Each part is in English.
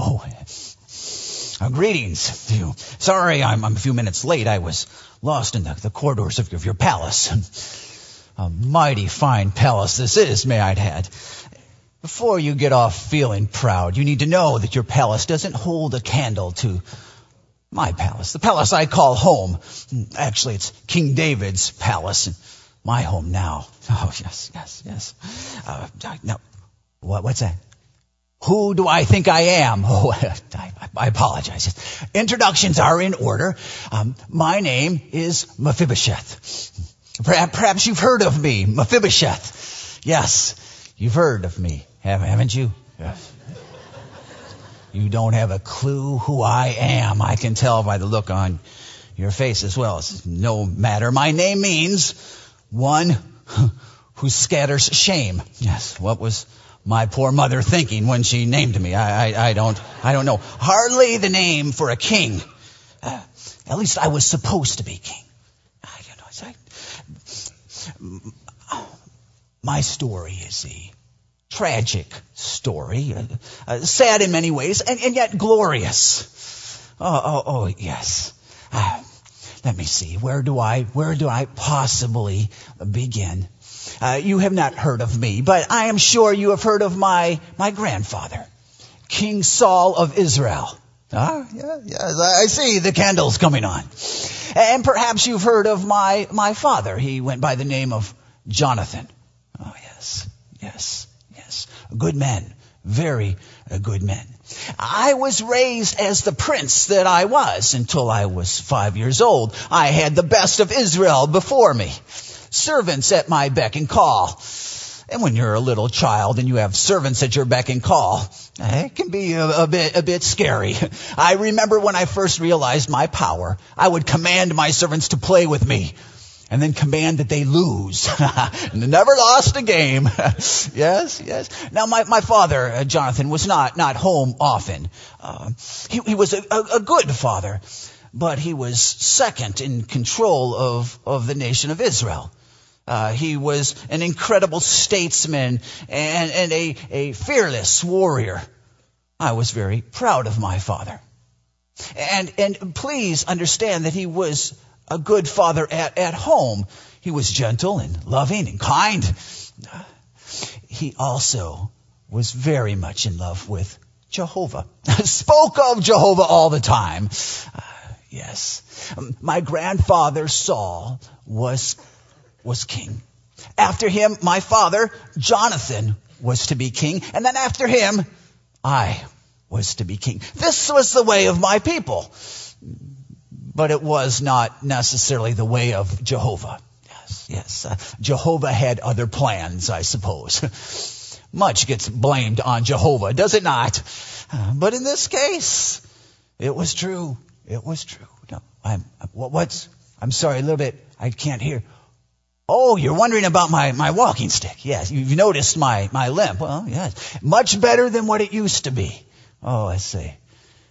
Oh, uh, greetings. Sorry, I'm, I'm a few minutes late. I was lost in the, the corridors of, of your palace. A mighty fine palace this is, may I add. Before you get off feeling proud, you need to know that your palace doesn't hold a candle to my palace, the palace I call home. Actually, it's King David's palace, and my home now. Oh, yes, yes, yes. Uh, now, what, what's that? Who do I think I am? Oh, I, I apologize. Introductions are in order. Um, my name is Mephibosheth. Perhaps you've heard of me, Mephibosheth. Yes, you've heard of me, haven't you? Yes. You don't have a clue who I am. I can tell by the look on your face as well. It's no matter. My name means one who scatters shame. Yes, what was my poor mother thinking when she named me? I, I, I don't, I don't know. Hardly the name for a king. Uh, at least I was supposed to be king. I, you know, I, my story is a tragic story, uh, uh, sad in many ways, and, and yet glorious. Oh, oh, oh yes. Uh, let me see. Where do I, where do I possibly begin? Uh, you have not heard of me, but I am sure you have heard of my, my grandfather, King Saul of Israel. Ah, yeah, yes, I see the candles coming on. And perhaps you've heard of my, my father. He went by the name of Jonathan. Oh, yes, yes yes. good men, very uh, good men. I was raised as the prince that I was until I was five years old. I had the best of Israel before me, servants at my beck and call. And when you're a little child and you have servants at your beck and call, it can be a, a, bit a bit scary. I remember when I first realized my power, I would command my servants to play with me and then command that they lose. Never lost a game. yes, yes. Now, my, my father, uh, Jonathan, was not, not home often. Uh, he, he was a, a, a, good father, but he was second in control of, of the nation of Israel. Uh, he was an incredible statesman and, and a, a fearless warrior. I was very proud of my father. And, and please understand that he was a good father at, at home. He was gentle and loving and kind. He also was very much in love with Jehovah. Spoke of Jehovah all the time. Uh, yes. My grandfather Saul was, was king. After him, my father, Jonathan, was to be king. And then after him, I was to be king. This was the way of my people but it was not necessarily the way of Jehovah. Yes, yes. Uh, Jehovah had other plans, I suppose. Much gets blamed on Jehovah, does it not? Uh, but in this case, it was true. It was true. No, I'm, what, what's, I'm sorry, a little bit, I can't hear. Oh, you're wondering about my, my walking stick. Yes, you've noticed my, my limp. Well, yes. Much better than what it used to be. Oh, I see.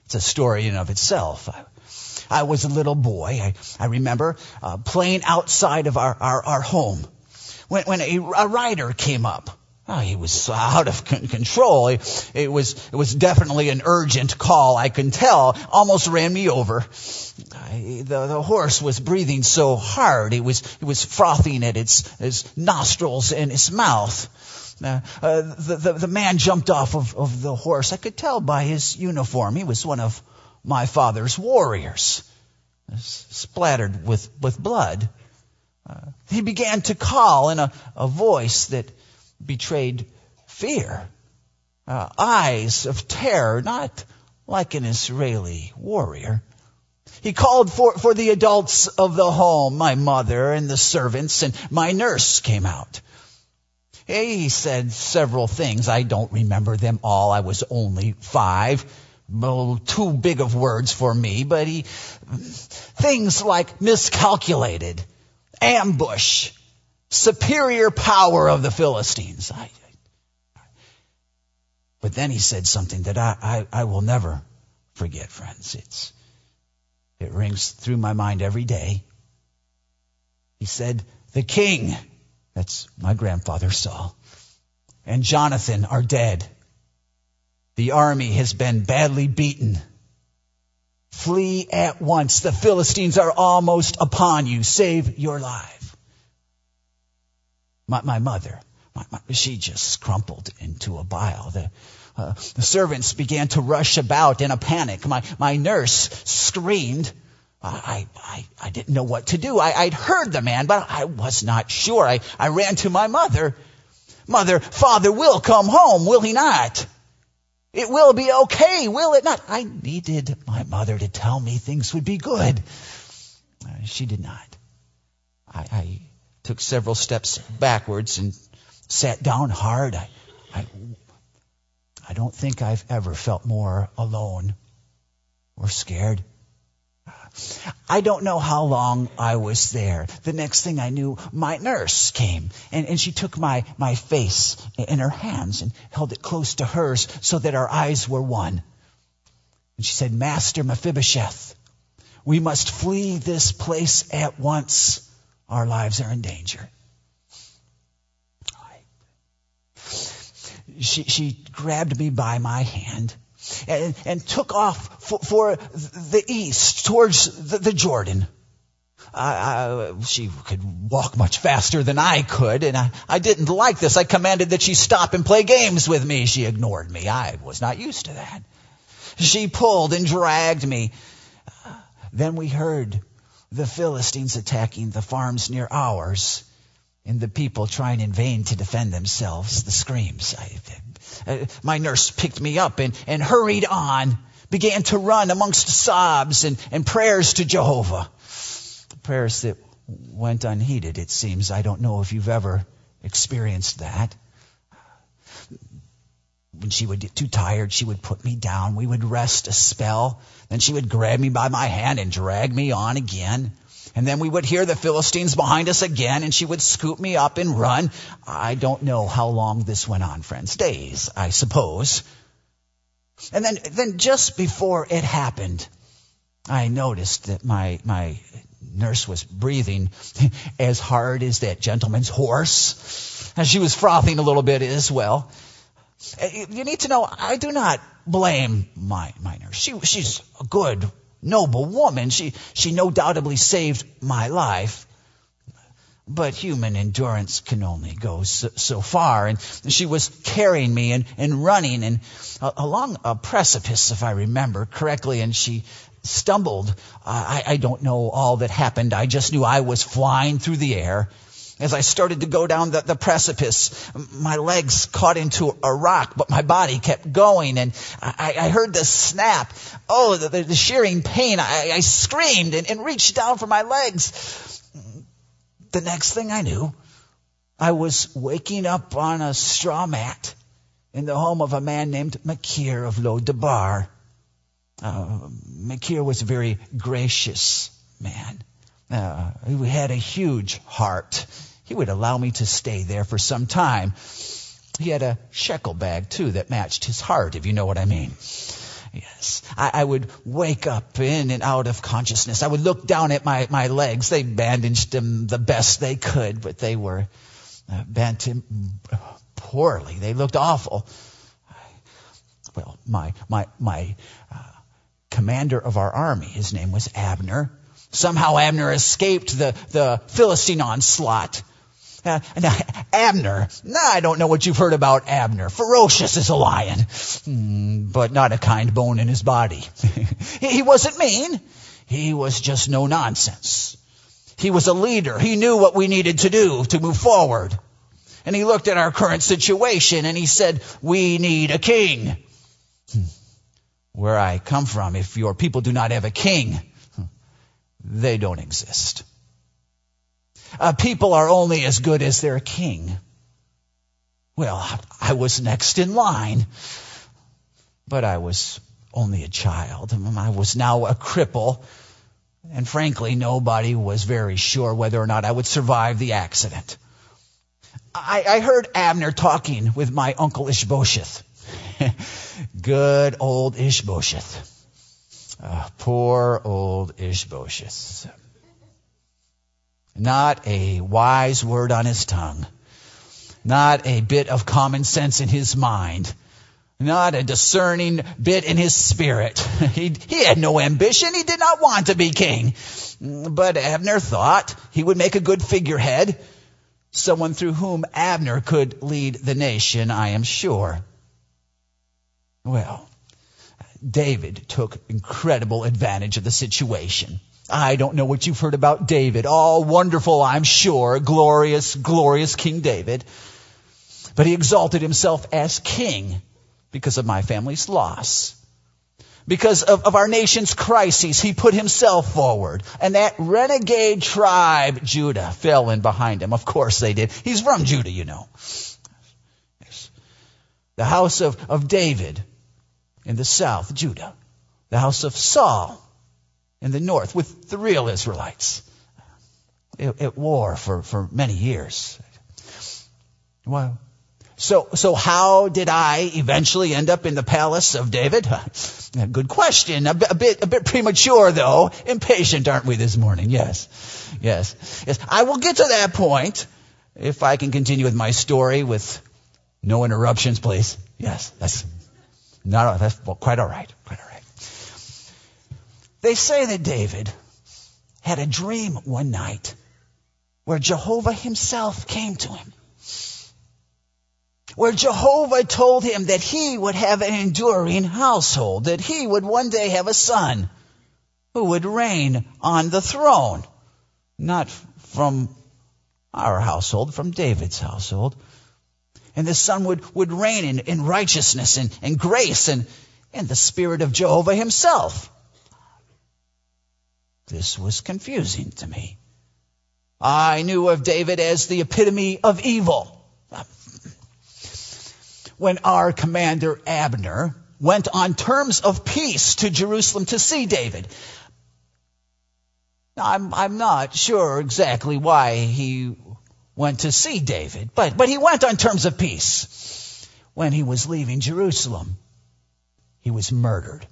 It's a story in of itself. I, I was a little boy. I, I remember uh, playing outside of our, our, our home when, when a, a rider came up. Oh, he was out of control. It, was it was definitely an urgent call. I can tell. Almost ran me over. The, the horse was breathing so hard. It was it was frothing at its, its nostrils and its mouth. Uh, uh, the, the, the man jumped off of, of the horse. I could tell by his uniform. He was one of my father's warriors, splattered with, with blood. Uh, he began to call in a, a voice that betrayed fear, uh, eyes of terror, not like an Israeli warrior. He called for, for the adults of the home, my mother and the servants, and my nurse came out. He said several things. I don't remember them all. I was only five well, too big of words for me, but he, things like miscalculated, ambush, superior power of the Philistines. I, but then he said something that I, I, I will never forget, friends. It's, it rings through my mind every day. He said, the king, that's my grandfather Saul, and Jonathan are dead The army has been badly beaten. Flee at once. The Philistines are almost upon you. Save your life. My, my mother, my, my, she just crumpled into a bile. The, uh, the servants began to rush about in a panic. My, my nurse screamed. I, I, I didn't know what to do. I, I'd heard the man, but I was not sure. I, I ran to my mother. Mother, father will come home, will he not? It will be okay, will it not? I needed my mother to tell me things would be good. Uh, she did not. I, I, took several steps backwards and sat down hard. I, I, I don't think I've ever felt more alone or scared. I don't know how long I was there. The next thing I knew, my nurse came and, and she took my, my face in her hands and held it close to hers so that our eyes were one. And she said, Master Mephibosheth, we must flee this place at once. Our lives are in danger. She, she grabbed me by my hand and, and took off for, for, the east towards the, the Jordan. I, I, she could walk much faster than I could, and I, I didn't like this. I commanded that she stop and play games with me. She ignored me. I was not used to that. She pulled and dragged me. Then we heard the Philistines attacking the farms near ours, and the people trying in vain to defend themselves. The screams. I, uh, my nurse picked me up and, and hurried on, began to run amongst sobs and, and prayers to Jehovah. Prayers that went unheeded, it seems. I don't know if you've ever experienced that. She would get too tired, she would put me down. We would rest a spell. Then she would grab me by my hand and drag me on again. And then we would hear the Philistines behind us again, and she would scoop me up and run. I don't know how long this went on, friends. Days, I suppose. And then, then just before it happened, I noticed that my, my nurse was breathing as hard as that gentleman's horse. And she was frothing a little bit as well. You need to know, I do not blame my, nurse. She, she's a good noble woman. She, she no doubtably saved my life. But human endurance can only go so, so far. And she was carrying me and, and running and uh, along a precipice, if I remember correctly, and she stumbled. Uh, I, I don't know all that happened. I just knew I was flying through the air as I started to go down the, the, precipice, my legs caught into a rock, but my body kept going, and I, I heard the snap. Oh, the, the shearing pain. I, I screamed and, and reached down for my legs. The next thing I knew, I was waking up on a straw mat in the home of a man named Makir of Lo-debar. Uh, Makir was a very gracious man. Uh, he had a huge heart. He would allow me to stay there for some time. He had a shekel bag too that matched his heart, if you know what I mean. Yes. I, I, would wake up in and out of consciousness. I would look down at my, my legs. They bandaged them the best they could, but they were uh, bent poorly. They looked awful. Well, my, my, my uh, commander of our army, his name was Abner. Somehow Abner escaped the, the Philistine onslaught. Uh, now, Abner, I don't know what you've heard about Abner. Ferocious as a lion, mm, but not a kind bone in his body. he wasn't mean. He was just no nonsense. He was a leader. He knew what we needed to do to move forward. And he looked at our current situation and he said, we need a king. Hmm. Where I come from, if your people do not have a king, they don't exist. Uh, people are only as good as their king. Well, I was next in line, but I was only a child. I was now a cripple, and frankly, nobody was very sure whether or not I would survive the accident. I, I heard Abner talking with my uncle Ishbosheth. Good old Ishbosheth. Uh, poor old Ishbosheth. Not a wise word on his tongue. Not a bit of common sense in his mind. not a discerning bit in his spirit. He, he had no ambition. He did not want to be king. But Abner thought he would make a good figurehead, someone through whom Abner could lead the nation, I am sure. Well, David took incredible advantage of the situation. I don't know what you've heard about David. All wonderful, I'm sure. Glorious, glorious King David. But he exalted himself as king because of my family's loss. Because of, of our nation's crises, he put himself forward. And that renegade tribe, Judah, fell in behind him. Of course they did. He's from Judah, you know. Yes. The house of, of David in the south, Judah. The house of Saul in the north with the real Israelites at, at war for, for many years. Well, so, so how did I eventually end up in the palace of David? Good question. A bit, a bit, a bit premature though. Impatient, aren't we this morning? Yes. Yes. Yes. I will get to that point if I can continue with my story with no interruptions, please. Yes. That's not, that's well, quite all right. Quite all right. They say that David had a dream one night where Jehovah himself came to him where Jehovah told him that he would have an enduring household, that he would one day have a son who would reign on the throne. Not from our household, from David's household. And the son would, would reign in, in righteousness and, and grace and, and the spirit of Jehovah himself. This was confusing to me. I knew of David as the epitome of evil when our commander Abner went on terms of peace to Jerusalem to see David. I'm, I'm not sure exactly why he went to see David, but, but he went on terms of peace. When he was leaving Jerusalem, he was murdered.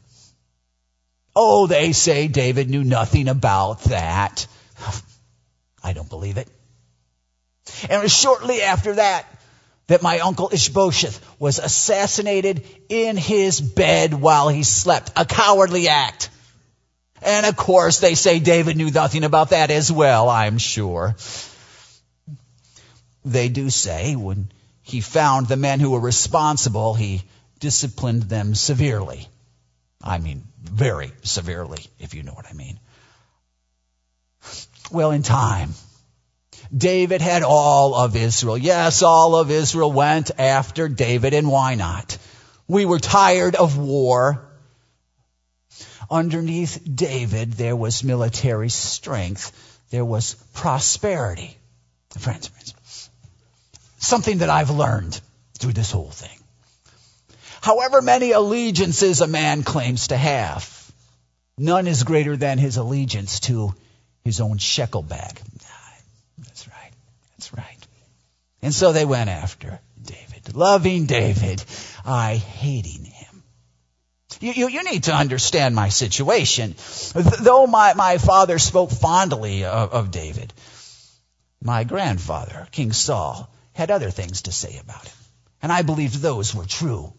Oh, they say David knew nothing about that. I don't believe it. And it was shortly after that that my uncle Ishbosheth was assassinated in his bed while he slept. A cowardly act. And of course, they say David knew nothing about that as well, I'm sure. They do say when he found the men who were responsible, he disciplined them severely. I mean, very severely, if you know what I mean. Well, in time, David had all of Israel. Yes, all of Israel went after David, and why not? We were tired of war. Underneath David, there was military strength. There was prosperity. Friends, friends, something that I've learned through this whole thing. However many allegiances a man claims to have, none is greater than his allegiance to his own shekel bag. That's right. That's right. And so they went after David, loving David, I hating him. You, you, you need to understand my situation. Though my, my father spoke fondly of, of David, my grandfather, King Saul, had other things to say about him. And I believed those were true.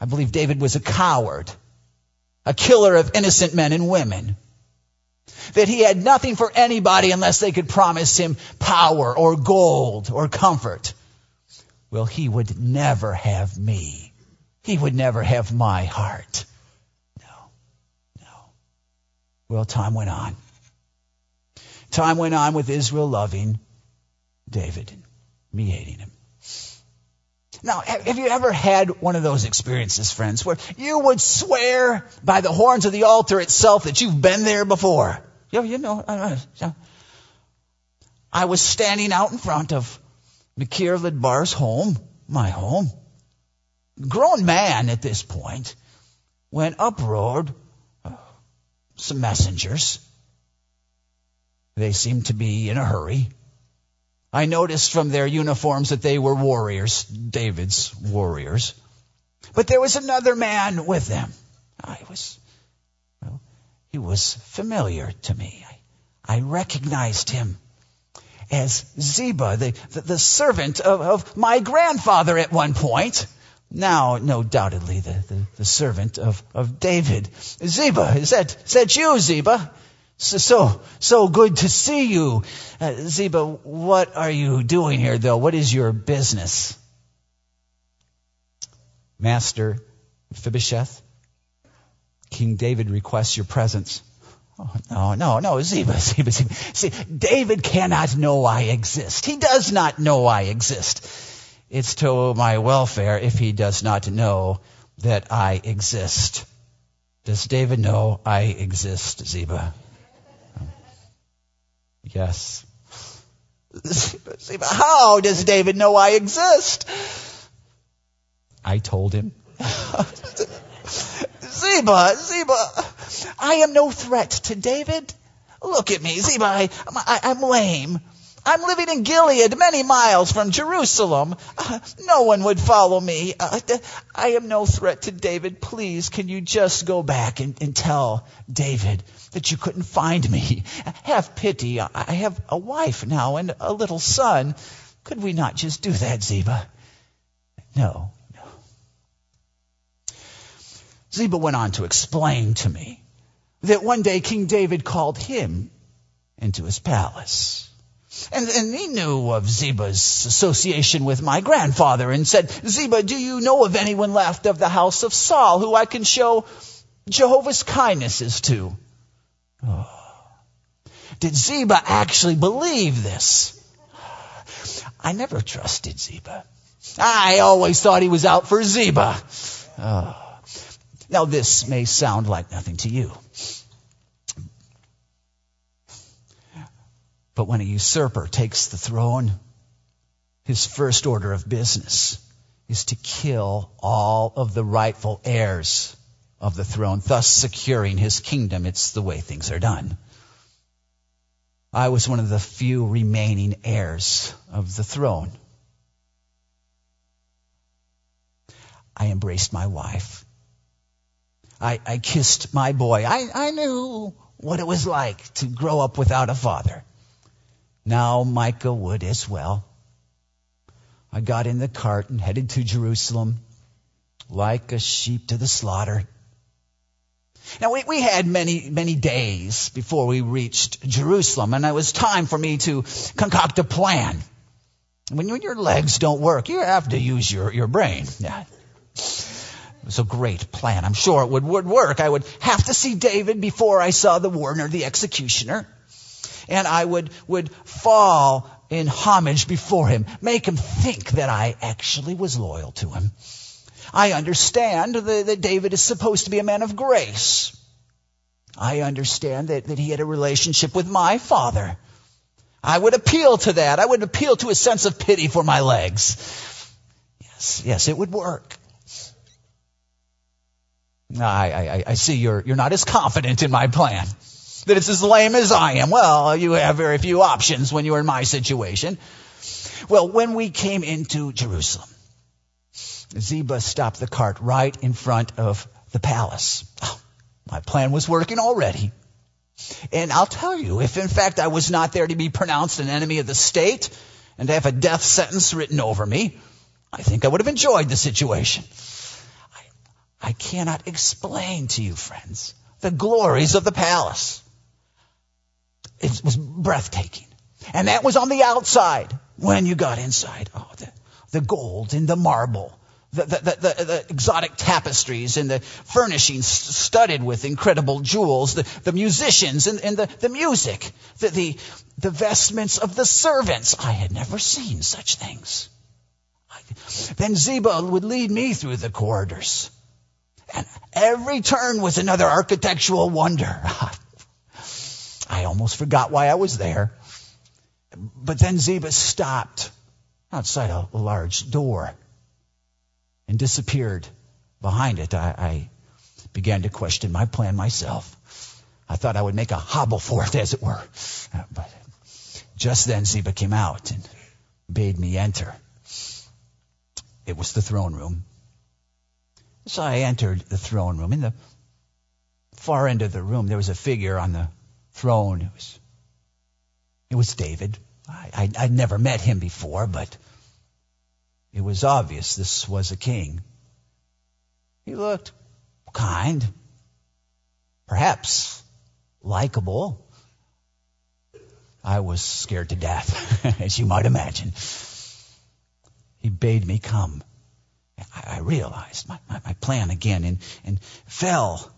I believed David was a coward, a killer of innocent men and women, that he had nothing for anybody unless they could promise him power or gold or comfort. Well, he would never have me. He would never have my heart. No, no. Well, time went on. Time went on with Israel loving David me hating him. Now, have you ever had one of those experiences, friends, where you would swear by the horns of the altar itself that you've been there before? You, you know, I was standing out in front of Makir Lo-debar's home, my home. Grown man at this point, when up rode some messengers. They seemed to be in a hurry. I noticed from their uniforms that they were warriors, David's warriors. But there was another man with them. I was well, he was familiar to me. I, I recognized him as Ziba, the, the, the servant of, of, my grandfather at one point. Now, no doubtedly, the, the, the, servant of, of David. Ziba, is that, is that you, Ziba? So, so, so good to see you. Uh, Ziba, what are you doing here, though? What is your business? Master Mephibosheth, King David requests your presence. Oh, no, no, no, Ziba, Ziba, Ziba. See, David cannot know I exist. He does not know I exist. It's to my welfare if he does not know that I exist. Does David know I exist, Ziba? Yes. How does David know I exist? I told him. Ziba, Ziba, I am no threat to David. Look at me, Ziba, I, I, I'm lame. I'm living in Gilead, many miles from Jerusalem. Uh, no one would follow me. Uh, I am no threat to David. Please, can you just go back and, and, tell David that you couldn't find me? Have pity. I have a wife now and a little son. Could we not just do that, Ziba? No, no. Ziba went on to explain to me that one day King David called him into his palace. And, and, he knew of Ziba's association with my grandfather and said, Ziba, do you know of anyone left of the house of Saul who I can show Jehovah's kindnesses to? Oh. Did Ziba actually believe this? I never trusted Ziba. I always thought he was out for Ziba. Oh. Now this may sound like nothing to you. But when a usurper takes the throne, his first order of business is to kill all of the rightful heirs of the throne, thus securing his kingdom. It's the way things are done. I was one of the few remaining heirs of the throne. I embraced my wife. I, I kissed my boy. I, I knew what it was like to grow up without a father. Now Micah would as well. I got in the cart and headed to Jerusalem like a sheep to the slaughter. Now we, we had many, many days before we reached Jerusalem and it was time for me to concoct a plan. When, when your legs don't work, you have to use your, your brain. Yeah. It was a great plan. I'm sure it would, would work. I would have to see David before I saw the warden or the executioner and I would, would fall in homage before him, make him think that I actually was loyal to him. I understand that, that David is supposed to be a man of grace. I understand that, that he had a relationship with my father. I would appeal to that. I would appeal to a sense of pity for my legs. Yes, yes, it would work. I, I, I see you're, you're not as confident in my plan that it's as lame as I am. Well, you have very few options when you're in my situation. Well, when we came into Jerusalem, Ziba stopped the cart right in front of the palace. Oh, my plan was working already. And I'll tell you, if in fact I was not there to be pronounced an enemy of the state and to have a death sentence written over me, I think I would have enjoyed the situation. I, I cannot explain to you, friends, the glories of the palace. It was breathtaking. And that was on the outside. When you got inside, oh, the, the gold and the marble, the, the, the, the, exotic tapestries and the furnishings studded with incredible jewels, the, the musicians and, and the, the music, the, the, the vestments of the servants. I had never seen such things. Then Ziba would lead me through the corridors. And every turn was another architectural wonder. I almost forgot why I was there. But then Ziba stopped outside a large door and disappeared behind it. I, I began to question my plan myself. I thought I would make a hobble for it, as it were. But just then Ziba came out and bade me enter. It was the throne room. So I entered the throne room. In the far end of the room, there was a figure on the throne. It was, it was David. I, I, would never met him before, but it was obvious this was a king. He looked kind, perhaps likable. I was scared to death, as you might imagine. He bade me come. I, realized my, my, my, plan again and, and fell.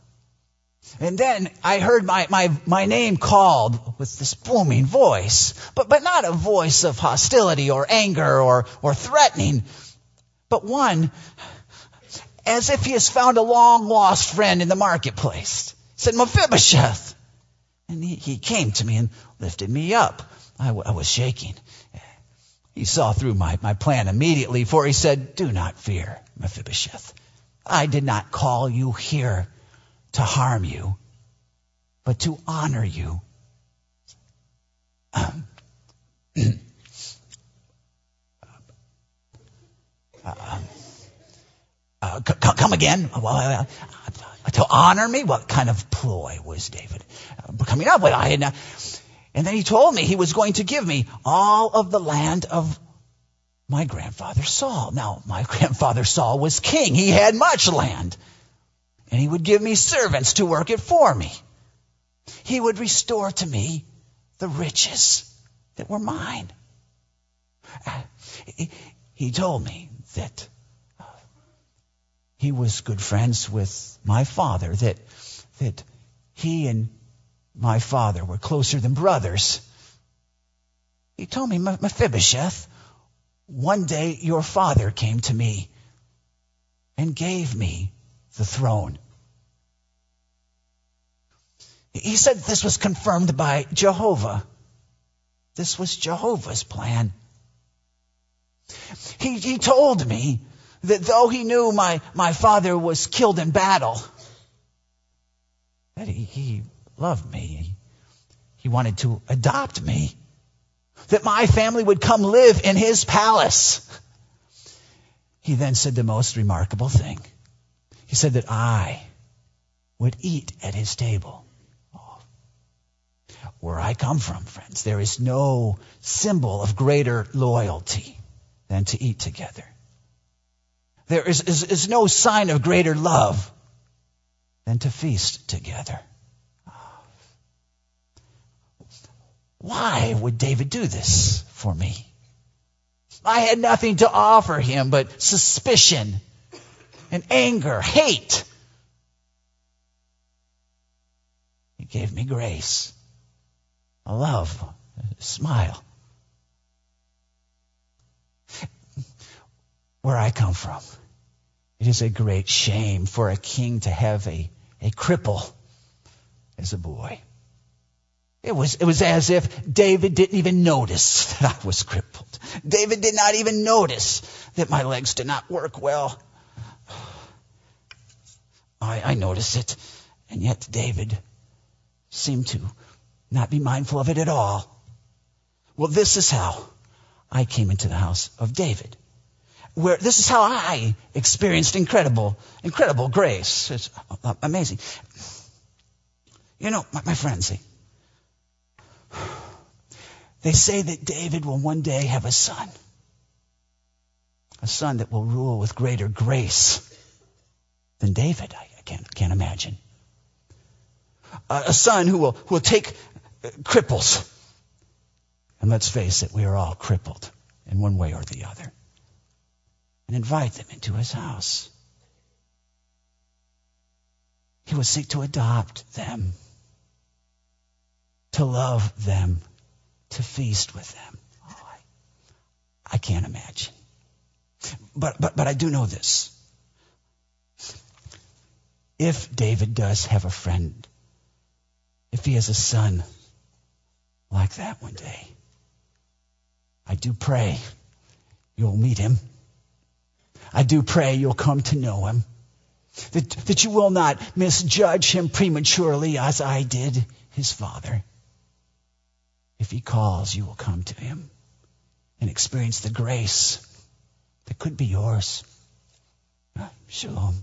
And then I heard my, my, my name called with this booming voice, but, but not a voice of hostility or anger or, or threatening, but one as if he has found a long lost friend in the marketplace. He said, Mephibosheth. And he, he came to me and lifted me up. I, w- I was shaking. He saw through my, my plan immediately, for he said, Do not fear, Mephibosheth. I did not call you here to harm you, but to honor you. Um, uh, uh, c- come again? Well, uh, to honor me? What kind of ploy was David uh, coming up with? I had not, and then he told me he was going to give me all of the land of my grandfather Saul. Now, my grandfather Saul was king. He had much land. And he would give me servants to work it for me. He would restore to me the riches that were mine. He told me that uh, he was good friends with my father, that, that he and my father were closer than brothers. He told me, Mephibosheth, one day your father came to me and gave me the throne. He said this was confirmed by Jehovah. This was Jehovah's plan. He, he told me that though he knew my, my father was killed in battle, that he, he loved me. He wanted to adopt me. That my family would come live in his palace. He then said the most remarkable thing. He said that I would eat at his table. Oh. Where I come from, friends, there is no symbol of greater loyalty than to eat together. There is, is, is no sign of greater love than to feast together. Oh. Why would David do this for me? I had nothing to offer him but suspicion and anger, hate. He gave me grace, a love, a smile. Where I come from, it is a great shame for a king to have a, a cripple as a boy. It was, it was as if David didn't even notice that I was crippled. David did not even notice that my legs did not work well. I, I noticed it, and yet David seemed to not be mindful of it at all. Well, this is how I came into the house of David. Where this is how I experienced incredible, incredible grace. It's amazing. You know, my, my friends, see, they say that David will one day have a son. A son that will rule with greater grace than David. I can't, can't imagine. A, son who will, who will take uh, cripples. And let's face it, we are all crippled in one way or the other. And invite them into his house. He will seek to adopt them, to love them, to feast with them. Oh, I, I can't imagine. But, but, but I do know this. If David does have a friend, if he has a son like that one day, I do pray you'll meet him. I do pray you'll come to know him. That, that you will not misjudge him prematurely as I did his father. If he calls, you will come to him and experience the grace that could be yours. Ah, shalom.